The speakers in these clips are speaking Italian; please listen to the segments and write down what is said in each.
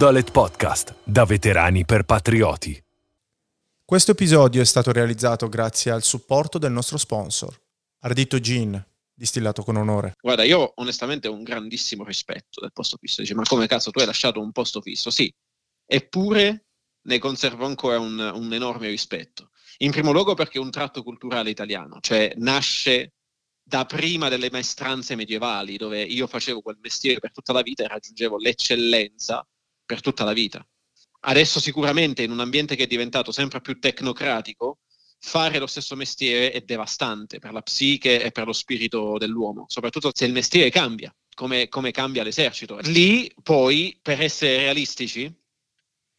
Dolet Podcast, da veterani per patrioti. Questo episodio è stato realizzato grazie al supporto del nostro sponsor, Ardito Gin, distillato con onore. Guarda, io onestamente ho un grandissimo rispetto del posto fisso. Dice, ma come cazzo tu hai lasciato un posto fisso? Sì, eppure ne conservo ancora un, un enorme rispetto. In primo luogo perché è un tratto culturale italiano, cioè nasce da prima delle maestranze medievali, dove io facevo quel mestiere per tutta la vita e raggiungevo l'eccellenza per tutta la vita. Adesso sicuramente in un ambiente che è diventato sempre più tecnocratico, fare lo stesso mestiere è devastante per la psiche e per lo spirito dell'uomo, soprattutto se il mestiere cambia, come, come cambia l'esercito. Lì poi, per essere realistici,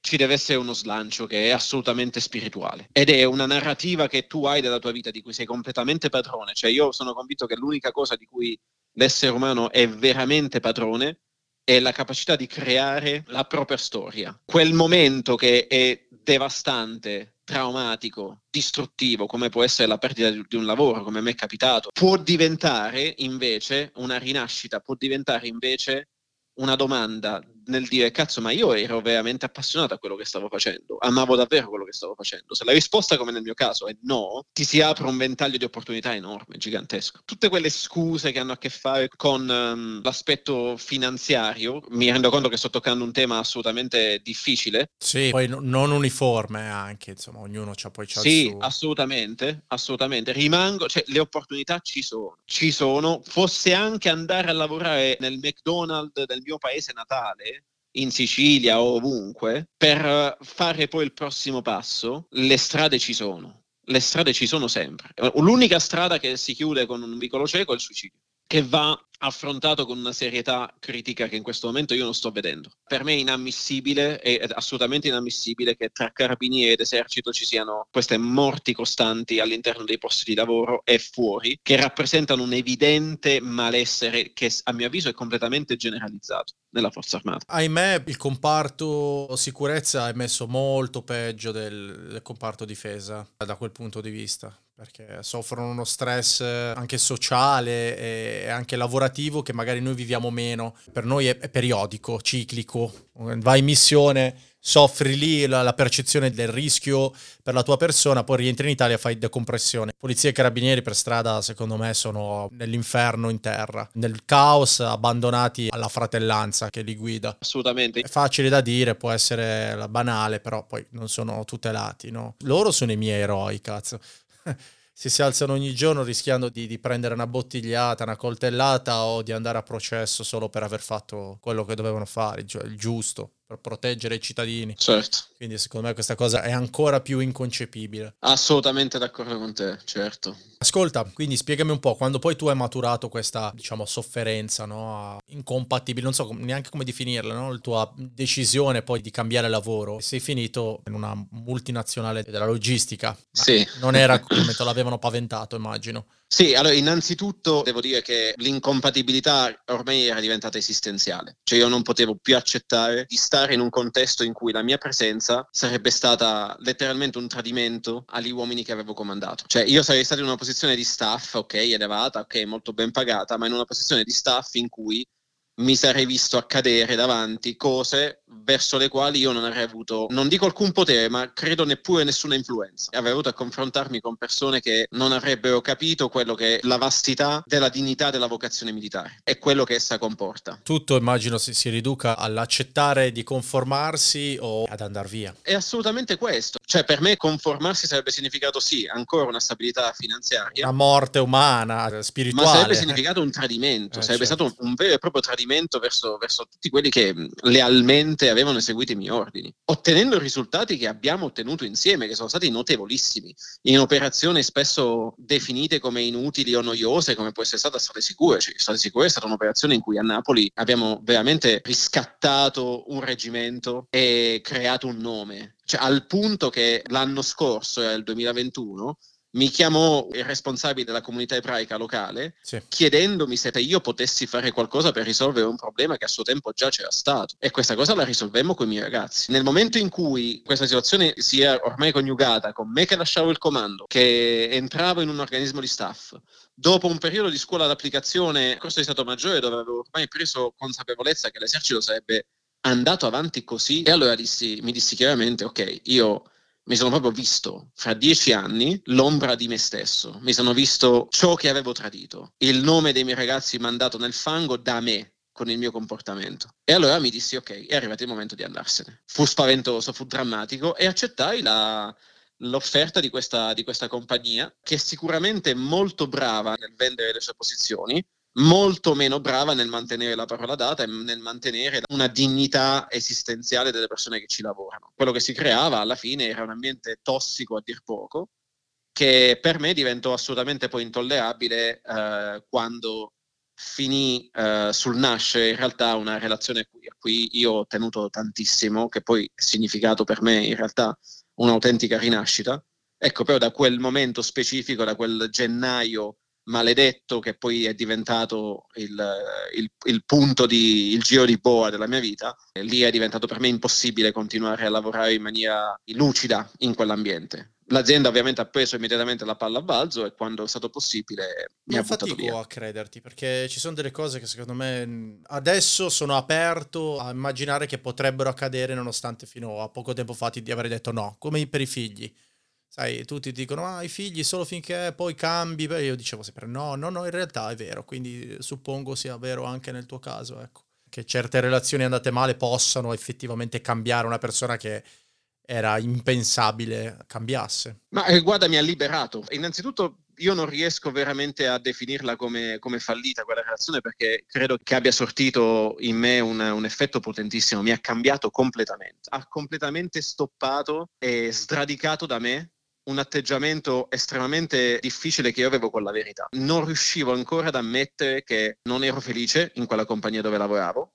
ci deve essere uno slancio che è assolutamente spirituale ed è una narrativa che tu hai della tua vita di cui sei completamente padrone. Cioè io sono convinto che l'unica cosa di cui l'essere umano è veramente padrone è la capacità di creare la propria storia. Quel momento che è devastante, traumatico, distruttivo, come può essere la perdita di un lavoro, come mi è capitato, può diventare invece una rinascita, può diventare invece una domanda nel dire cazzo ma io ero veramente appassionato a quello che stavo facendo amavo davvero quello che stavo facendo. Se la risposta come nel mio caso è no ti si apre un ventaglio di opportunità enorme gigantesco. Tutte quelle scuse che hanno a che fare con um, l'aspetto finanziario mi rendo conto che sto toccando un tema assolutamente difficile. Sì poi no, non uniforme anche insomma ognuno c'ha poi c'ha sì assolutamente assolutamente. Rimango cioè le opportunità ci sono ci sono. Fosse anche andare a lavorare nel McDonald's del mio paese natale in Sicilia o ovunque, per fare poi il prossimo passo, le strade ci sono. Le strade ci sono sempre. L'unica strada che si chiude con un vicolo cieco è il suicidio, che va affrontato con una serietà critica che in questo momento io non sto vedendo. Per me è inammissibile, è assolutamente inammissibile che tra carabinieri ed esercito ci siano queste morti costanti all'interno dei posti di lavoro e fuori, che rappresentano un evidente malessere che a mio avviso è completamente generalizzato nella forza armata. Ahimè, il comparto sicurezza è messo molto peggio del, del comparto difesa da quel punto di vista perché soffrono uno stress anche sociale e anche lavorativo che magari noi viviamo meno. Per noi è, è periodico, ciclico. Vai in missione, soffri lì la, la, percezione del rischio per la tua persona, poi rientri in Italia e fai decompressione. Polizia e carabinieri per strada, secondo me, sono nell'inferno in terra, nel caos, abbandonati alla fratellanza che li guida. Assolutamente. È facile da dire, può essere banale, però poi non sono tutelati, no? Loro sono i miei eroi, cazzo. si, si alzano ogni giorno rischiando di, di, prendere una bottigliata, una coltellata o di andare a processo solo per aver fatto quello che dovevano fare, cioè il giusto per proteggere i cittadini. Certo. Quindi secondo me questa cosa è ancora più inconcepibile. Assolutamente d'accordo con te, certo. Ascolta, quindi spiegami un po', quando poi tu hai maturato questa, diciamo, sofferenza, no? Incompatibile, non so neanche come definirla, no? La tua decisione poi di cambiare lavoro. Sei finito in una multinazionale della logistica. Sì. Non era come te l'avevano paventato, immagino. Sì, allora innanzitutto devo dire che l'incompatibilità ormai era diventata esistenziale, cioè io non potevo più accettare di stare in un contesto in cui la mia presenza sarebbe stata letteralmente un tradimento agli uomini che avevo comandato. Cioè io sarei stato in una posizione di staff, ok, elevata, ok, molto ben pagata, ma in una posizione di staff in cui mi sarei visto accadere davanti cose verso le quali io non avrei avuto, non dico alcun potere, ma credo neppure nessuna influenza. Avrei avuto a confrontarmi con persone che non avrebbero capito quello che è la vastità della dignità della vocazione militare e quello che essa comporta. Tutto immagino si, si riduca all'accettare di conformarsi o ad andare via. È assolutamente questo. Cioè per me conformarsi sarebbe significato sì, ancora una stabilità finanziaria. Una morte umana, spirituale. Ma sarebbe significato un tradimento, eh, sarebbe certo. stato un, un vero e proprio tradimento tradimento verso, verso tutti quelli che lealmente avevano eseguito i miei ordini, ottenendo risultati che abbiamo ottenuto insieme, che sono stati notevolissimi, in operazioni spesso definite come inutili o noiose, come può essere stata Strade Sicure. Cioè, Strade Sicure è stata un'operazione in cui a Napoli abbiamo veramente riscattato un reggimento e creato un nome. Cioè, al punto che l'anno scorso, era il 2021, mi chiamò il responsabile della comunità ebraica locale sì. chiedendomi se io potessi fare qualcosa per risolvere un problema che a suo tempo già c'era stato e questa cosa la risolvemmo con i miei ragazzi. Nel momento in cui questa situazione si è ormai coniugata con me che lasciavo il comando, che entravo in un organismo di staff, dopo un periodo di scuola d'applicazione, corso di Stato Maggiore dove avevo ormai preso consapevolezza che l'esercito sarebbe andato avanti così e allora dissi, mi dissi chiaramente, ok, io mi sono proprio visto fra dieci anni l'ombra di me stesso, mi sono visto ciò che avevo tradito, il nome dei miei ragazzi mandato nel fango da me con il mio comportamento. E allora mi dissi, ok, è arrivato il momento di andarsene. Fu spaventoso, fu drammatico e accettai la, l'offerta di questa, di questa compagnia, che è sicuramente molto brava nel vendere le sue posizioni, molto meno brava nel mantenere la parola data e nel mantenere una dignità esistenziale delle persone che ci lavorano. Quello che si creava alla fine era un ambiente tossico a dir poco, che per me diventò assolutamente poi intollerabile eh, quando finì eh, sul nascere in realtà una relazione a cui, io ho tenuto tantissimo, che poi è significato per me in realtà un'autentica rinascita. Ecco, però da quel momento specifico, da quel gennaio maledetto che poi è diventato il, il, il, punto di il giro di boa della mia vita, lì è diventato per me impossibile continuare a lavorare in maniera lucida in quell'ambiente. L'azienda ovviamente ha preso immediatamente la palla a balzo e quando è stato possibile mi non ha buttato via. a crederti perché ci sono delle cose che secondo me adesso sono aperto a immaginare che potrebbero accadere nonostante fino a poco tempo fa ti avrei detto no, come per i figli sai, tutti dicono, ah, i figli solo finché poi cambi, Beh, io dicevo sempre, no, no, no, in realtà è vero, quindi suppongo sia vero anche nel tuo caso, ecco, che certe relazioni andate male possano effettivamente cambiare una persona che era impensabile cambiasse. Ma eh, guarda, mi ha liberato. Innanzitutto io non riesco veramente a definirla come, come, fallita quella relazione perché credo che abbia sortito in me un, un, effetto potentissimo, mi ha cambiato completamente, ha completamente stoppato e sradicato da me un atteggiamento estremamente difficile che io avevo con la verità. Non riuscivo ancora ad ammettere che non ero felice in quella compagnia dove lavoravo,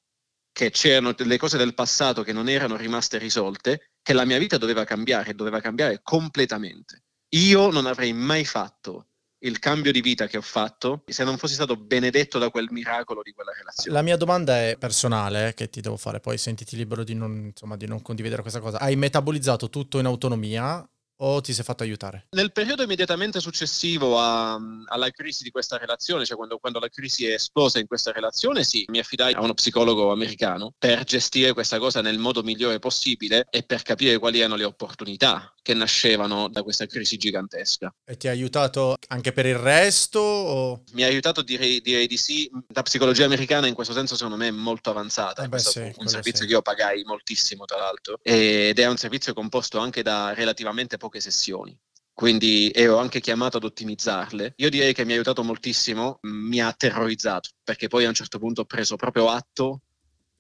che c'erano delle cose del passato che non erano rimaste risolte, che la mia vita doveva cambiare, doveva cambiare completamente. Io non avrei mai fatto il cambio di vita che ho fatto se non fossi stato benedetto da quel miracolo di quella relazione. La mia domanda è personale, che ti devo fare, poi sentiti libero di non, insomma, di non condividere questa cosa. Hai metabolizzato tutto in autonomia o ti sei fatto aiutare? Nel periodo immediatamente successivo a, alla crisi di questa relazione, cioè quando, quando, la crisi è esplosa in questa relazione, sì, mi affidai a uno psicologo americano per gestire questa cosa nel modo migliore possibile e per capire quali erano le opportunità che nascevano da questa crisi gigantesca. E ti ha aiutato anche per il resto? O... Mi ha aiutato, direi, direi, di sì. La psicologia americana in questo senso secondo me è molto avanzata. Eh beh, sì, un servizio sì. che io pagai moltissimo tra l'altro ed è un servizio composto anche da relativamente poche sessioni quindi ero anche chiamato ad ottimizzarle. Io direi che mi ha aiutato moltissimo, mi ha terrorizzato, perché poi a un certo punto ho preso proprio atto,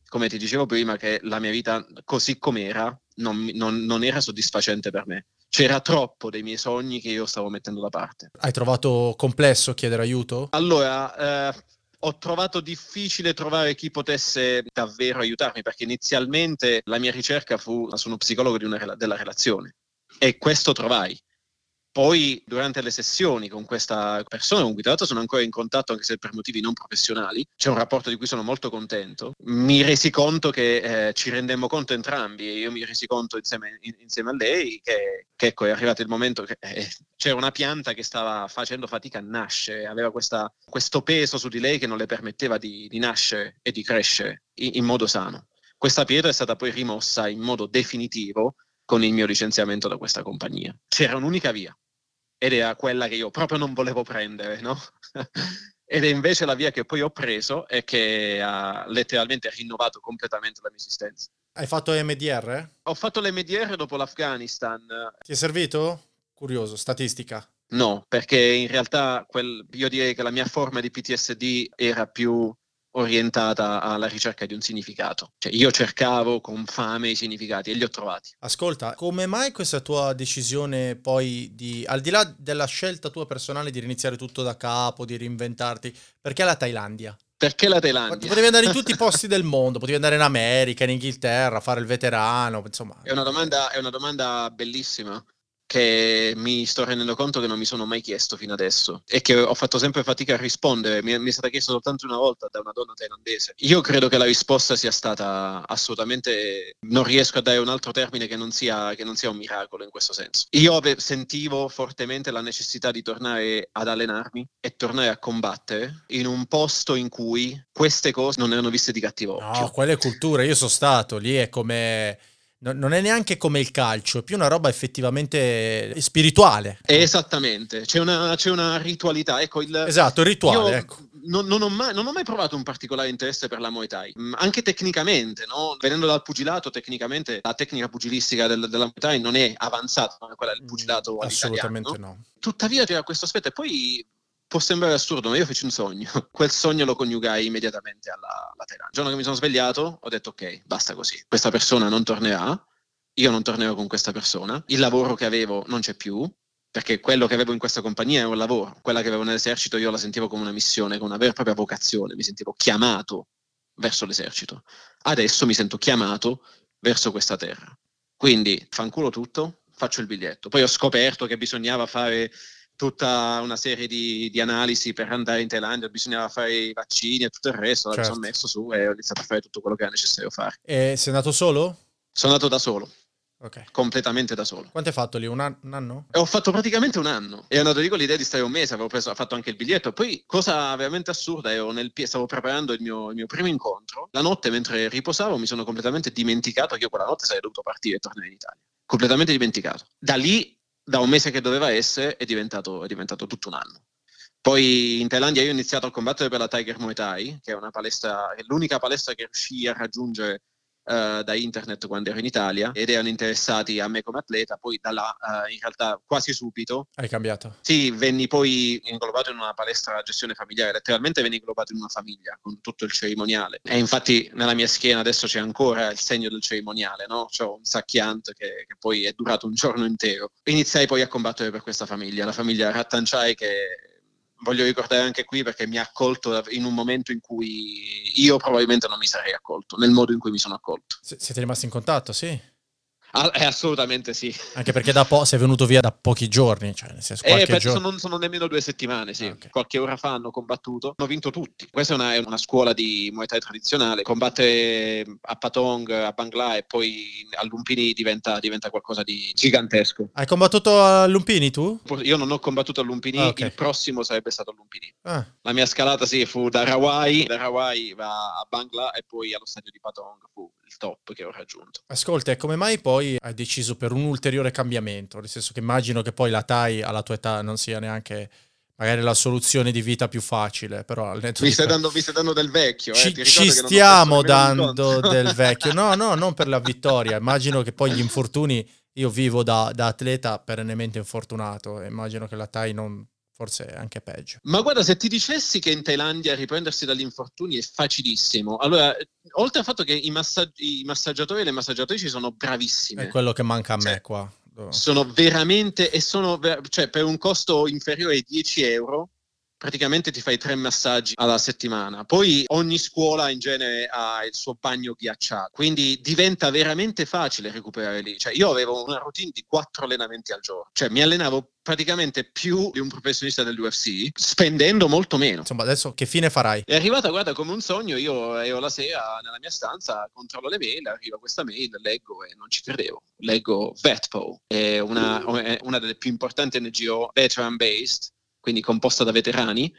come ti dicevo prima, che la mia vita così com'era non, non, non era soddisfacente per me. C'era troppo dei miei sogni che io stavo mettendo da parte. Hai trovato complesso chiedere aiuto? Allora, eh, ho trovato difficile trovare chi potesse davvero aiutarmi perché inizialmente la mia ricerca fu su uno psicologo una, della relazione e questo trovai. Poi durante le sessioni con questa persona con cui tra l'altro sono ancora in contatto anche se per motivi non professionali, c'è un rapporto di cui sono molto contento, mi resi conto che eh, ci rendemmo conto entrambi e io mi resi conto insieme, in, insieme a lei che, che, ecco è arrivato il momento che eh, c'era una pianta che stava facendo fatica a nascere, aveva questa, questo peso su di lei che non le permetteva di, di nascere e di crescere in, in modo sano. Questa pietra è stata poi rimossa in modo definitivo con il mio licenziamento da questa compagnia. C'era un'unica via, ed era quella che io proprio non volevo prendere, no? ed è invece la via che poi ho preso e che ha letteralmente rinnovato completamente la mia esistenza. Hai fatto MDR? Ho fatto l'MDR dopo l'Afghanistan. Ti è servito? Curioso, statistica. No, perché in realtà quel, io direi che la mia forma di PTSD era più orientata alla ricerca di un significato. Cioè io cercavo con fame i significati e li ho trovati. Ascolta, come mai questa tua decisione poi di, al di là della scelta tua personale di riniziare tutto da capo, di reinventarti, perché la Thailandia? Perché la Thailandia? Potevi andare in tutti i posti del mondo, potevi andare in America, in Inghilterra, fare il veterano, insomma. È una domanda, è una domanda bellissima che mi sto rendendo conto che non mi sono mai chiesto fino adesso e che ho fatto sempre fatica a rispondere. Mi, mi, è stata chiesta soltanto una volta da una donna thailandese. Io credo che la risposta sia stata assolutamente. Non riesco a dare un altro termine che non sia, che non sia un miracolo in questo senso. Io ave, sentivo fortemente la necessità di tornare ad allenarmi e tornare a combattere in un posto in cui queste cose non erano viste di cattivo occhio. No, quelle culture. Io sono stato lì, è come non è neanche come il calcio, è più una roba effettivamente spirituale. Esattamente, c'è una, c'è una ritualità. Ecco, il, esatto, il rituale. Ecco. Non, non, ho mai, non, ho mai, provato un particolare interesse per la Muay Thai, anche tecnicamente, no? venendo dal pugilato, tecnicamente la tecnica pugilistica del, della Muay Thai non è avanzata come quella del pugilato mm, Assolutamente no? no. Tuttavia c'era questo aspetto e poi Può sembrare assurdo, ma io feci un sogno. Quel sogno lo coniugai immediatamente alla, alla Thailandia. Il giorno che mi sono svegliato ho detto ok, basta così. Questa persona non tornerà, io non tornerò con questa persona, il lavoro che avevo non c'è più, perché quello che avevo in questa compagnia era un lavoro, quella che avevo nell'esercito io la sentivo come una missione, come una vera e propria vocazione, mi sentivo chiamato verso l'esercito. Adesso mi sento chiamato verso questa terra. Quindi fanculo tutto, faccio il biglietto. Poi ho scoperto che bisognava fare tutta una serie di, di, analisi per andare in Thailandia, bisognava fare i vaccini e tutto il resto, certo. mi sono messo su e ho iniziato a fare tutto quello che era necessario fare. E sei andato solo? Sono andato da solo. Okay. Completamente da solo. Quanto hai fatto lì? Un, an- un anno? Ho fatto praticamente un anno. E andato lì con l'idea di stare un mese, avevo preso, fatto anche il biglietto. Poi, cosa veramente assurda, nel, stavo preparando il mio, il mio, primo incontro. La notte, mentre riposavo, mi sono completamente dimenticato che io quella notte sarei dovuto partire e tornare in Italia. Completamente dimenticato. Da lì da un mese che doveva essere è diventato, è diventato tutto un anno. Poi in Thailandia io ho iniziato a combattere per la Tiger Muay Thai, che è palestra, è l'unica palestra che riuscì a raggiungere uh, da internet quando ero in Italia ed erano interessati a me come atleta, poi da là uh, in realtà quasi subito. Hai cambiato? Sì, venni poi inglobato in una palestra a gestione familiare, letteralmente venni inglobato in una famiglia con tutto il cerimoniale. E infatti nella mia schiena adesso c'è ancora il segno del cerimoniale, no? C'ho un sacchiante che, che poi è durato un giorno intero. Iniziai poi a combattere per questa famiglia, la famiglia Rattanchai che voglio ricordare anche qui perché mi ha accolto in un momento in cui io probabilmente non mi sarei accolto, nel modo in cui mi sono accolto. S- siete rimasti in contatto, sì? Ah, eh, assolutamente sì. Anche perché da po- sei venuto via da pochi giorni, cioè nel senso eh, penso giorno... non sono nemmeno due settimane, sì. Ah, okay. Qualche ora fa hanno combattuto, hanno vinto tutti. Questa è una, è una, scuola di Muay Thai tradizionale, combattere a Patong, a Bangla e poi a Lumpini diventa, diventa qualcosa di gigantesco. Hai combattuto a Lumpini tu? Io non ho combattuto a Lumpini, ah, okay. il prossimo sarebbe stato a Lumpini. Ah. La mia scalata sì, fu da Rawai, da Rawai va a Bangla e poi allo stadio di Patong fu il top che ho raggiunto. Ascolta, e come mai poi hai deciso per un ulteriore cambiamento? Nel senso che immagino che poi la TAI alla tua età non sia neanche magari la soluzione di vita più facile, però mi stai, di... dando, mi stai dando del vecchio. Ci, eh? ci stiamo dando del vecchio. No, no, non per la vittoria. Immagino che poi gli infortuni, io vivo da, da atleta perennemente infortunato, immagino che la TAI non forse anche peggio. Ma guarda, se ti dicessi che in Thailandia riprendersi dagli infortuni è facilissimo, allora, oltre al fatto che i, massaggi- i massaggiatori e le massaggiatrici sono bravissime. È quello che manca a me cioè, qua. Sono veramente, e sono, cioè, per un costo inferiore ai 10 euro, praticamente ti fai tre massaggi alla settimana. Poi ogni scuola in genere ha il suo bagno ghiacciato, quindi diventa veramente facile recuperare lì. Cioè, io avevo una routine di quattro allenamenti al giorno, cioè mi allenavo praticamente più di un professionista dell'UFC, spendendo molto meno. Insomma, adesso che fine farai? È arrivata, guarda, come un sogno. Io ero la sera nella mia stanza, controllo le mail, arriva questa mail, leggo e non ci credevo. Leggo VetPo, è una, è una delle più importanti NGO veteran-based quindi composta da veterani,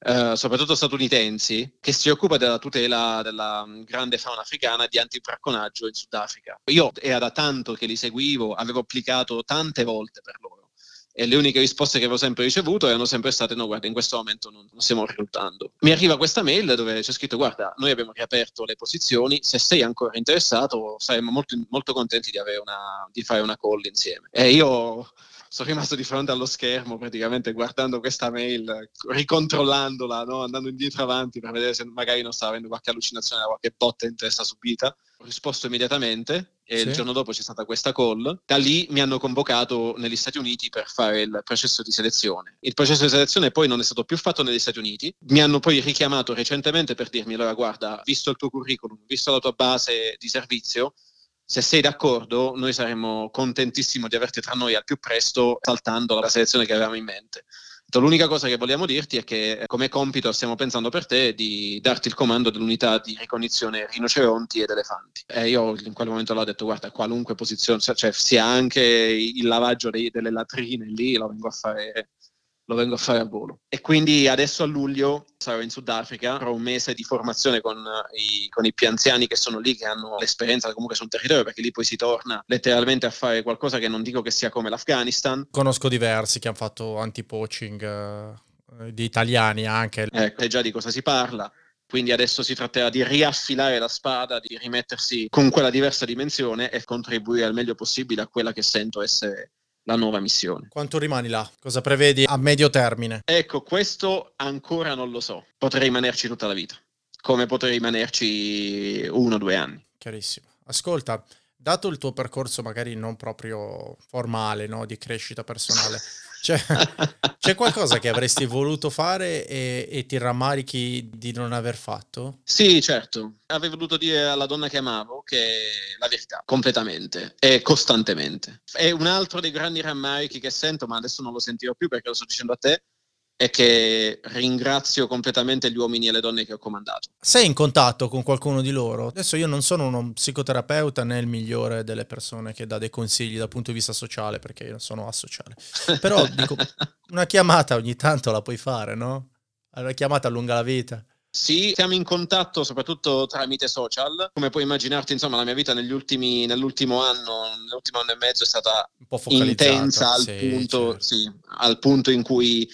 eh, soprattutto statunitensi, che si occupa della tutela della mm, grande fauna africana di antibracconaggio in Sudafrica. Io era da tanto che li seguivo, avevo applicato tante volte per loro e le uniche risposte che avevo sempre ricevuto erano sempre state no guarda in questo momento non, non, stiamo reclutando mi arriva questa mail dove c'è scritto guarda noi abbiamo riaperto le posizioni se sei ancora interessato saremmo molto, molto contenti di, una, di fare una call insieme e io sono rimasto di fronte allo schermo praticamente guardando questa mail, ricontrollandola, no? andando indietro avanti per vedere se magari non stava avendo qualche allucinazione, qualche botta in testa subita. Ho risposto immediatamente e sì. il giorno dopo c'è stata questa call. Da lì mi hanno convocato negli Stati Uniti per fare il processo di selezione. Il processo di selezione poi non è stato più fatto negli Stati Uniti. Mi hanno poi richiamato recentemente per dirmi, allora guarda, visto il tuo curriculum, visto la tua base di servizio, Se sei d'accordo, noi saremmo contentissimo di averti tra noi al più presto, saltando la selezione che avevamo in mente. L'unica cosa che vogliamo dirti è che come compito stiamo pensando per te di darti il comando dell'unità di ricognizione rinoceronti ed elefanti. E io in quel momento l'ho detto, guarda, qualunque posizione, cioè sia anche il lavaggio dei, delle latrine lì, lo vengo a fare lo vengo a fare a volo. E quindi adesso a luglio sarò in Sudafrica, avrò un mese di formazione con i, con i più anziani che sono lì, che hanno l'esperienza comunque sul territorio, perché lì poi si torna letteralmente a fare qualcosa che non dico che sia come l'Afghanistan. Conosco diversi che hanno fatto anti-poaching, eh, di italiani anche. Ecco, già di cosa si parla. Quindi adesso si tratterà di riaffilare la spada, di rimettersi con quella diversa dimensione e contribuire al meglio possibile a quella che sento essere la nuova missione. Quanto rimani là? Cosa prevedi a medio termine? Ecco, questo ancora non lo so. Potrei rimanerci tutta la vita, come potrei rimanerci uno o due anni. Chiarissimo. Ascolta, dato il tuo percorso magari non proprio formale, no, di crescita personale, C'è, c'è, qualcosa che avresti voluto fare e, e, ti rammarichi di non aver fatto? Sì, certo. Avevo voluto dire alla donna che amavo che la verità, completamente e costantemente. È un altro dei grandi rammarichi che sento, ma adesso non lo sentirò più perché lo sto dicendo a te, e che ringrazio completamente gli uomini e le donne che ho comandato. Sei in contatto con qualcuno di loro? Adesso io non sono uno psicoterapeuta né il migliore delle persone che dà dei consigli dal punto di vista sociale, perché io sono asociale. Però dico, una chiamata ogni tanto la puoi fare, no? Una chiamata allunga la vita. Sì, siamo in contatto soprattutto tramite social. Come puoi immaginarti, insomma, la mia vita negli ultimi, nell'ultimo anno, nell'ultimo anno e mezzo è stata intensa al, sì, punto, certo. sì, al punto in cui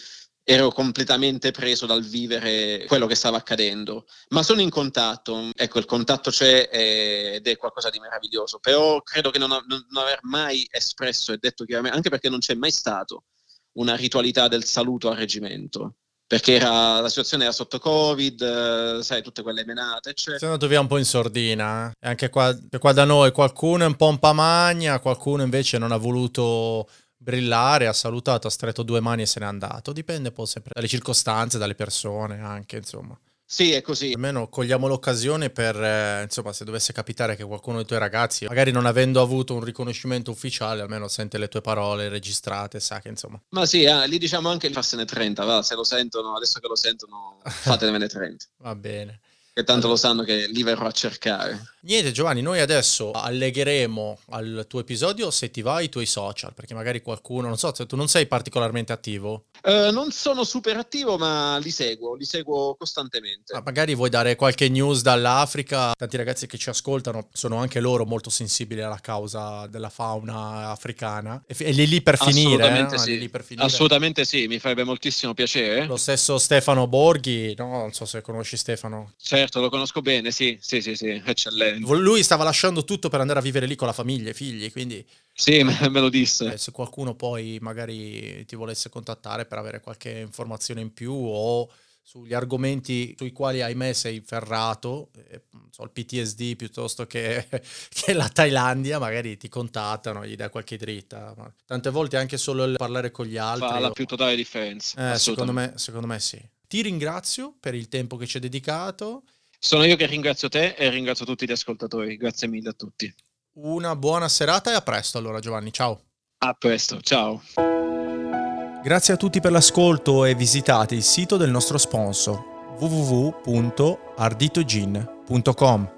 ero completamente preso dal vivere quello che stava accadendo, ma sono in contatto, ecco il contatto c'è ed è qualcosa di meraviglioso, però credo che non, non, non aver mai espresso e detto chiaramente, anche perché non c'è mai stato una ritualità del saluto al reggimento, perché era, la situazione era sotto covid, eh, sai, tutte quelle menate, eccetera. Sei andato via un po' in sordina, eh? anche qua, qua da noi qualcuno è un po' un pamagna, qualcuno invece non ha voluto brillare, ha salutato, ha stretto due mani e se n'è andato. Dipende poi sempre dalle circostanze, dalle persone anche, insomma. Sì, è così. Almeno cogliamo l'occasione per, eh, insomma, se dovesse capitare che qualcuno dei tuoi ragazzi, magari non avendo avuto un riconoscimento ufficiale, almeno sente le tue parole registrate, sa che insomma... Ma sì, eh, lì diciamo anche farsene 30, va, se lo sentono, adesso che lo sentono, fatevene 30. va bene che tanto lo sanno che li verrò a cercare. Niente Giovanni, noi adesso allegheremo al tuo episodio se ti va i tuoi social, perché magari qualcuno, non so, se tu non sei particolarmente attivo. Uh, non sono super attivo, ma li seguo, li seguo costantemente. Ma magari vuoi dare qualche news dall'Africa? Tanti ragazzi che ci ascoltano sono anche loro molto sensibili alla causa della fauna africana. E, e lì lì per finire. Assolutamente, eh? sì. lì per finire. Assolutamente sì, mi farebbe moltissimo piacere. Lo stesso Stefano Borghi, no? non so se conosci Stefano. Certo certo, lo conosco bene, sì, sì, sì, sì, eccellente. Lui stava lasciando tutto per andare a vivere lì con la famiglia e i figli, quindi... Sì, me, lo disse. Eh, se qualcuno poi magari ti volesse contattare per avere qualche informazione in più o sugli argomenti sui quali ahimè sei ferrato, eh, so, il PTSD piuttosto che, che, la Thailandia, magari ti contattano, gli dai qualche dritta. Ma tante volte anche solo il parlare con gli altri. Fa la più totale differenza. Eh, secondo, me, secondo me sì. Ti ringrazio per il tempo che ci hai dedicato sono io che ringrazio te e ringrazio tutti gli ascoltatori. Grazie mille a tutti. Una buona serata e a presto allora Giovanni, ciao. A presto, ciao. Grazie a tutti per l'ascolto e visitate il sito del nostro sponsor www.arditogin.com.